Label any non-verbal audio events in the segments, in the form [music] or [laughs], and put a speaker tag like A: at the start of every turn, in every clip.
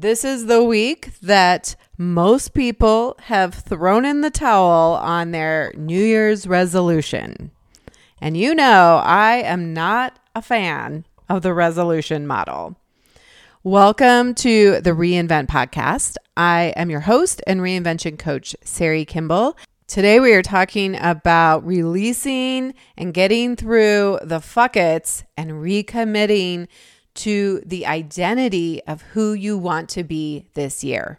A: This is the week that most people have thrown in the towel on their New Year's resolution. And you know, I am not a fan of the resolution model. Welcome to the Reinvent Podcast. I am your host and reinvention coach, Sari Kimbell. Today, we are talking about releasing and getting through the fuckets and recommitting to the identity of who you want to be this year.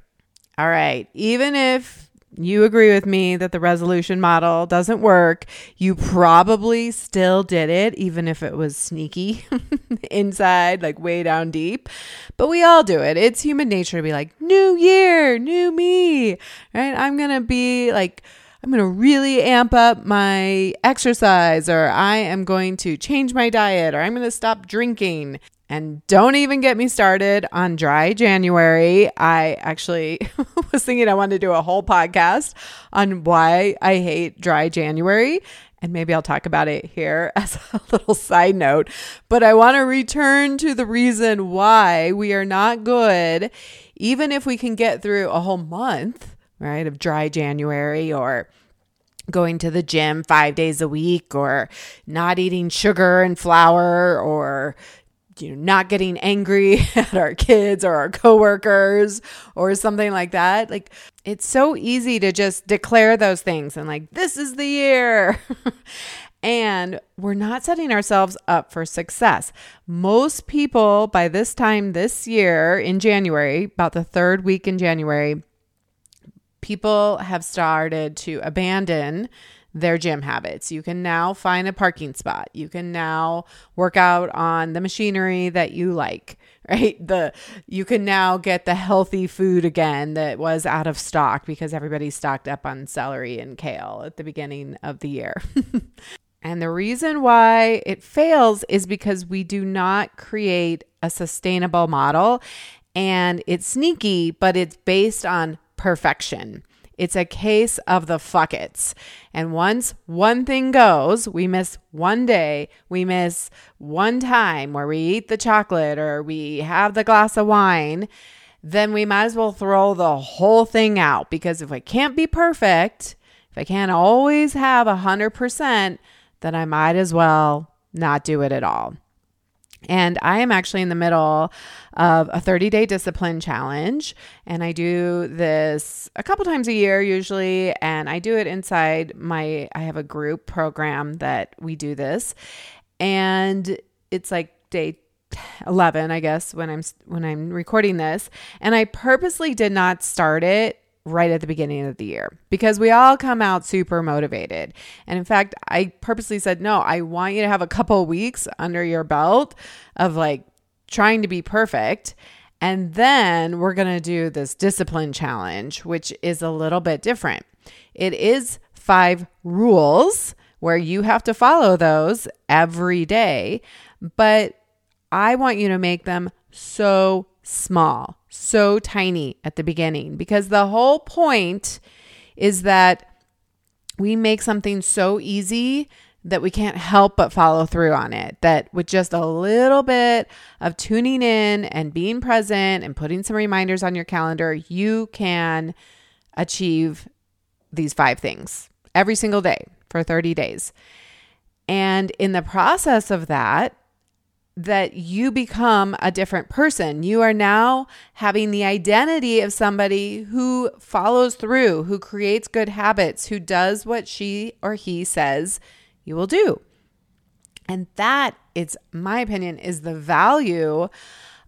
A: All right, even if you agree with me that the resolution model doesn't work, you probably still did it, even if it was sneaky [laughs] inside, like way down deep. But we all do it. It's human nature to be like, new year, new me, right? I'm going to be like, I'm going to really amp up my exercise, or I am going to change my diet, or I'm going to stop drinking. And don't even get me started on dry January. I actually [laughs] was thinking I wanted to do a whole podcast on why I hate dry January. And maybe I'll talk about it here [laughs] as a little side note. But I want to return to the reason why we are not good, even if we can get through a whole month, right, of dry January or going to the gym five days a week or not eating sugar and flour or you know, not getting angry [laughs] at our kids or our coworkers or something like that. Like it's so easy to just declare those things and like this is the year. [laughs] and we're not setting ourselves up for success. Most people by this time this year in January, about the third week in January, people have started to abandon their gym habits. You can now find a parking spot. You can now work out on the machinery that you like, [laughs] right? The you can now get the healthy food again that was out of stock because everybody stocked up on celery and kale at the beginning of the year. [laughs] and the reason why it fails is because we do not create a sustainable model and it's sneaky, but it's based on perfection. It's a case of the fuckets. And once one thing goes, we miss one day, we miss one time where we eat the chocolate or we have the glass of wine, then we might as well throw the whole thing out because if I can't be perfect, if I can't always have a 100%, then I might as well not do it at all. And I am actually in the middle of a 30 day discipline challenge. And I do this a couple times a year usually. And I do it inside my, I have a group program that we do this. And it's like day 11 i guess when i'm when i'm recording this and i purposely did not start it right at the beginning of the year because we all come out super motivated. And in fact, I purposely said, no, I want you to have a couple weeks under your belt of like trying to be perfect. And then we're going to do this discipline challenge, which is a little bit different. It is five rules where you have to follow those every day, but I want you to make them so small so tiny at the beginning because the whole point is that we make something so easy that we can't help but follow through on it. That with just a little bit of tuning in and being present and putting some reminders on your calendar, you can achieve these five things every single day for 30 days. And in the process of that, that you become a different person. You are now having the identity of somebody who follows through, who creates good habits, who does what she or he says you will do. And that, it's my opinion, is the value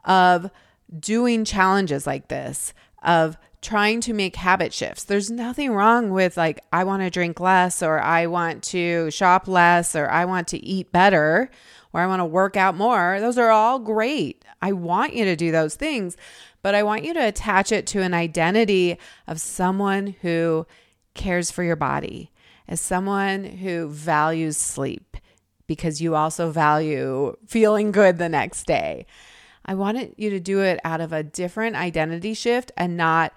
A: of doing challenges like this, of trying to make habit shifts. There's nothing wrong with like, I want to drink less, or I want to shop less, or I want to eat better or I want to work out more, those are all great. I want you to do those things, but I want you to attach it to an identity of someone who cares for your body, as someone who values sleep because you also value feeling good the next day. I wanted you to do it out of a different identity shift and not,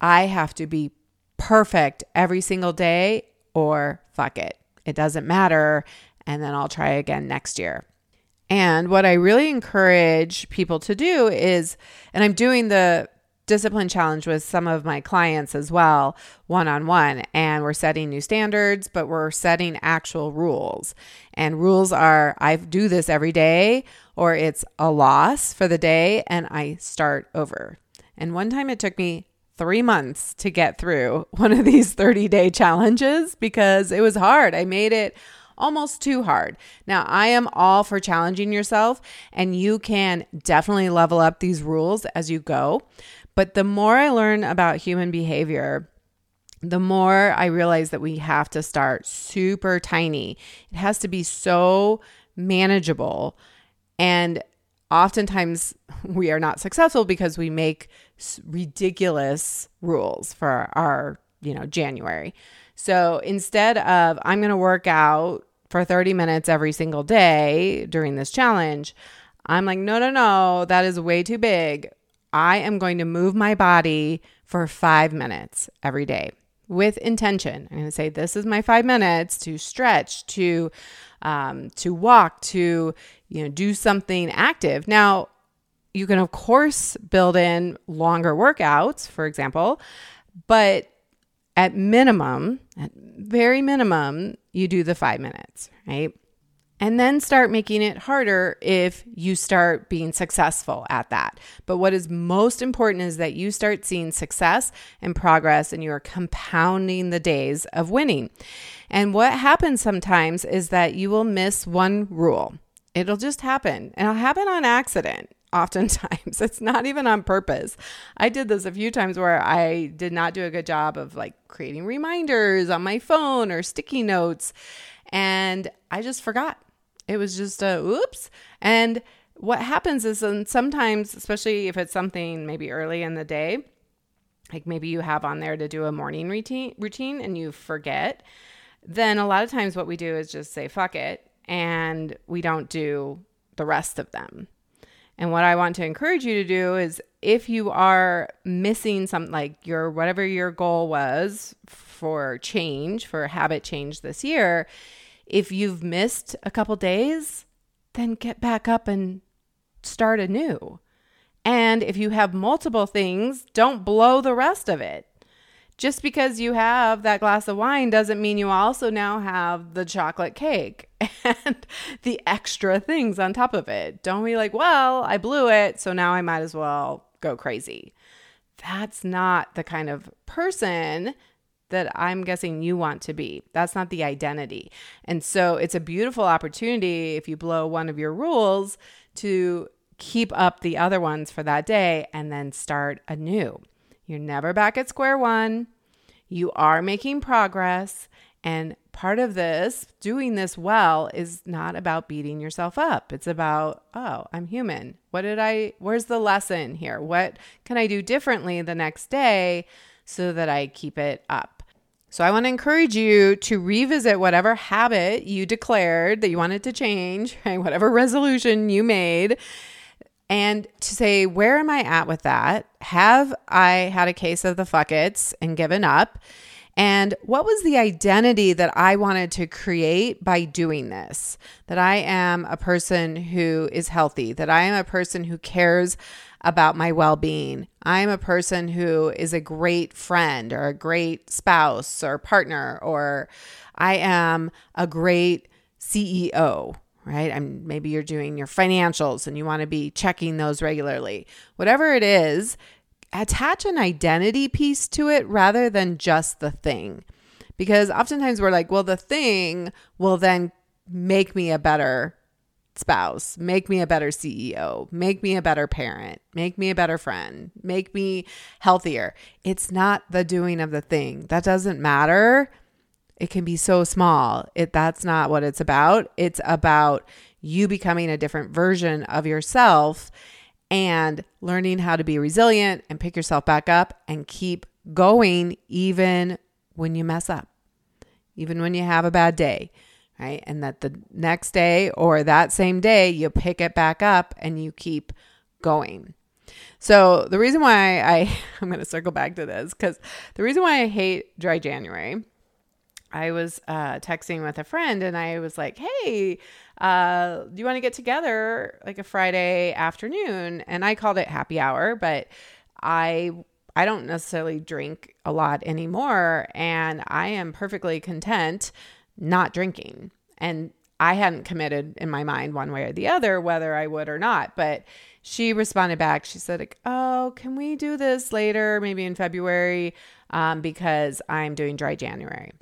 A: I have to be perfect every single day or fuck it. It doesn't matter. And then I'll try again next year. And what I really encourage people to do is, and I'm doing the discipline challenge with some of my clients as well, one on one. And we're setting new standards, but we're setting actual rules. And rules are I do this every day, or it's a loss for the day, and I start over. And one time it took me three months to get through [laughs] one of these 30 day challenges because it was hard. I made it almost too hard. Now, I am all for challenging yourself, and you can definitely level up these rules as you go. But the more I learn about human behavior, the more I realize that we have to start super tiny. It has to be so manageable. And oftentimes [laughs] we are not successful because we make ridiculous rules for our, you know, January. So instead of I'm going to work out for 30 minutes every single day during this challenge, I'm like, no, no, no, that is way too big. I am going to move my body for five minutes every day with intention. I'm going to say, this is my five minutes to stretch, to um, to walk, to you know do something active. Now, you can of course build in longer workouts, for example, but at minimum, at very minimum, you do the five minutes, right? and then start making it harder if you start being successful at that. But what is most important is that you start seeing success and progress and you are compounding the days of winning. And what happens sometimes is that you will miss one rule. It'll just happen. It'll happen on accident. Oftentimes, [laughs] it's not even on purpose. I did this a few times where I did not do a good job of like creating reminders on my phone or sticky notes. And I just forgot it was just a oops. And what happens is and sometimes, especially if it's something maybe early in the day, like maybe you have on there to do a morning routine routine and you forget, then a lot of times what we do is just say fuck it and we don't do the rest of them. And what I want to encourage you to do is if you are missing something like your whatever your goal was for change, for habit change this year, if you've missed a couple days, then get back up and start anew. And if you have multiple things, don't blow the rest of it. Just because you have that glass of wine doesn't mean you also now have the chocolate cake [laughs] and the extra things on top of it. Don't be like, well, I blew it, so now I might as well go crazy. That's not the kind of person that I'm guessing you want to be. That's not the identity. And so it's a beautiful opportunity if you blow one of your rules to keep up the other ones for that day and then start anew. You're never back at square one. You are making progress. And part of this, doing this well, is not about beating yourself up. It's about, oh, I'm human. What did I, where's the lesson here? What can I do differently the next day so that I keep it up? So I want to encourage you to revisit whatever habit you declared that you wanted to change, [laughs] right? whatever resolution you made, and to say, where am I at with that? Have I had a case of the fuckets and given up? And what was the identity that I wanted to create by doing this? That I am a person who is healthy, that I am a person who cares about my well being. I'm a person who is a great friend or a great spouse or partner, or I am a great CEO, right? I'm maybe you're doing your financials and you want to be checking those regularly. Whatever it is, attach an identity piece to it rather than just the thing. Because oftentimes we're like, well, the thing will then make me a better spouse, make me a better CEO, make me a better parent, make me a better friend, make me healthier. It's not the doing of the thing. That doesn't matter. It can be so small. It that's not what it's about. It's about you becoming a different version of yourself and learning how to be resilient and pick yourself back up and keep going even when you mess up. Even when you have a bad day right? And that the next day or that same day, you pick it back up and you keep going. So, the reason why I, [laughs] I'm going to circle back to this because the reason why I hate dry January, I was uh, texting with a friend and I was like, hey, uh, do you want to get together like a Friday afternoon? And I called it happy hour, but I I don't necessarily drink a lot anymore and I am perfectly content not drinking. And I hadn't committed in my mind one way or the other whether I would or not, but she responded back. She said, like, "Oh, can we do this later, maybe in February, um, because I'm doing dry January."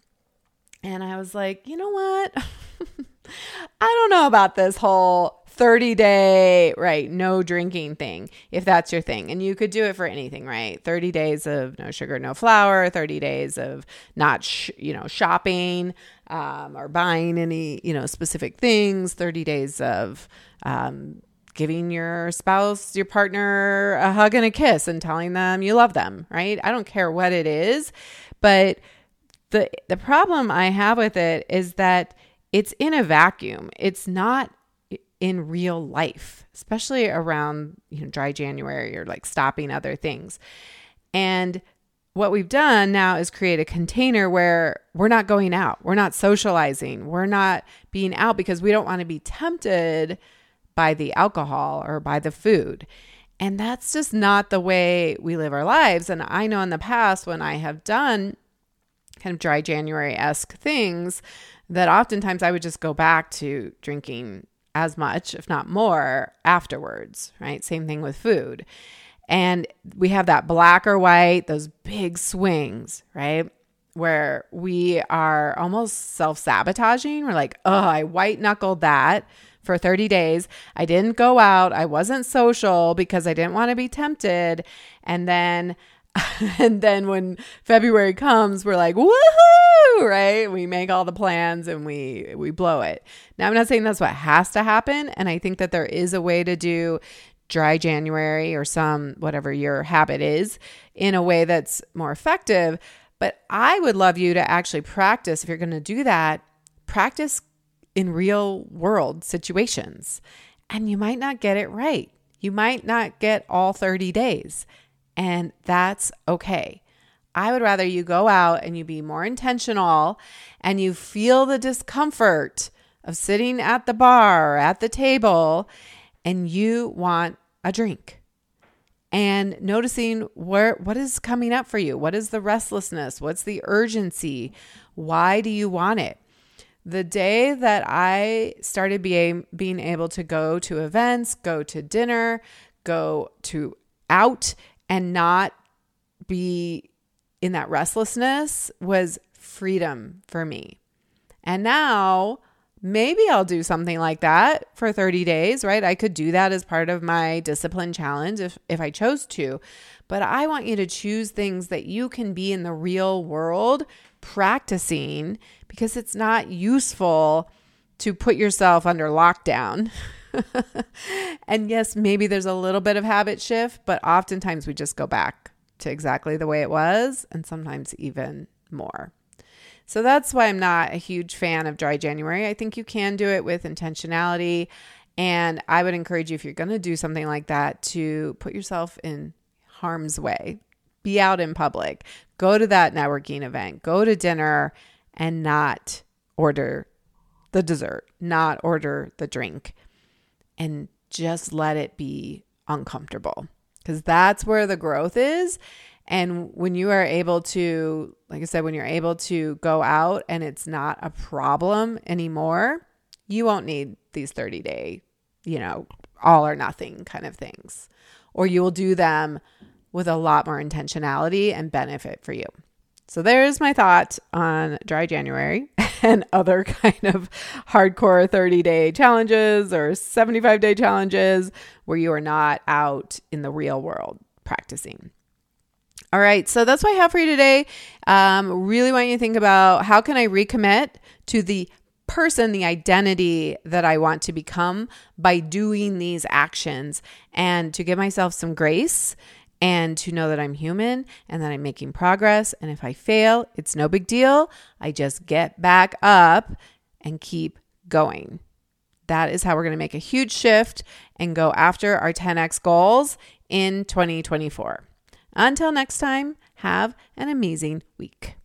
A: And I was like, you know what? [laughs] I don't know about this whole 30 day, right? No drinking thing, if that's your thing. And you could do it for anything, right? 30 days of no sugar, no flour, 30 days of not, sh- you know, shopping um, or buying any, you know, specific things, 30 days of, um, giving your spouse, your partner a hug and a kiss and telling them you love them, right? I don't care what it is, but the the problem I have with it is that it's in a vacuum. It's not in real life, especially around you know dry January or like stopping other things. And what we've done now is create a container where we're not going out, we're not socializing, we're not being out because we don't want to be tempted by the alcohol or by the food. And that's just not the way we live our lives. And I know in the past when I have done kind of dry January esque things, that oftentimes I would just go back to drinking as much, if not more, afterwards, right? Same thing with food. And we have that black or white, those big swings, right? Where we are almost self sabotaging. We're like, oh, I white knuckled that for 30 days. I didn't go out. I wasn't social because I didn't want to be tempted. And then [laughs] and then when February comes, we're like, woohoo, right? We make all the plans and we we blow it. Now I'm not saying that's what has to happen, and I think that there is a way to do dry January or some whatever your habit is in a way that's more effective. But I would love you to actually practice if you're going to do that, practice in real world situations. And you might not get it right. You might not get all 30 days and that's okay. I would rather you go out and you be more intentional and you feel the discomfort of sitting at the bar or at the table and you want a drink. And noticing where what is coming up for you. What is the restlessness? What's the urgency? Why do you want it? The day that i started being being able to go to events go to dinner go to out and not be in that restlessness was freedom for me. And now maybe I'll do something like that for 30 days, right? I could do that as part of my discipline challenge if, if I chose to. But I want you to choose things that you can be in the real world practicing because it's not useful to put yourself under lockdown [laughs] [laughs] and yes, maybe there's a little bit of habit shift, but oftentimes we just go back to exactly the way it was, and sometimes even more. So that's why I'm not a huge fan of dry January. I think you can do it with intentionality. And I would encourage you, if you're going to do something like that, to put yourself in harm's way. Be out in public, go to that networking event, go to dinner, and not order the dessert, not order the drink and just let it be uncomfortable because that's where the growth is. And when you are able to, like I said, when you're able to go out and it's not a problem anymore, you won't need these 30 day, you know, all or nothing kind of things. Or you will do them with a lot more intentionality and benefit for you. So there's my thought on dry January [laughs] and [laughs] other kind of hardcore 30 day challenges or 75 day challenges where you are not out in the real world practicing. All right, so that's what I have for you today. Um, really want you to think about how can I recommit to the person, the identity that I want to become by doing these actions and to give myself some grace and to know that I'm human and that I'm making progress. And if I fail, it's no big deal. I just get back up and keep going. That is how we're going to make a huge shift and go after our 10x goals in 2024. Until next time, have an amazing week.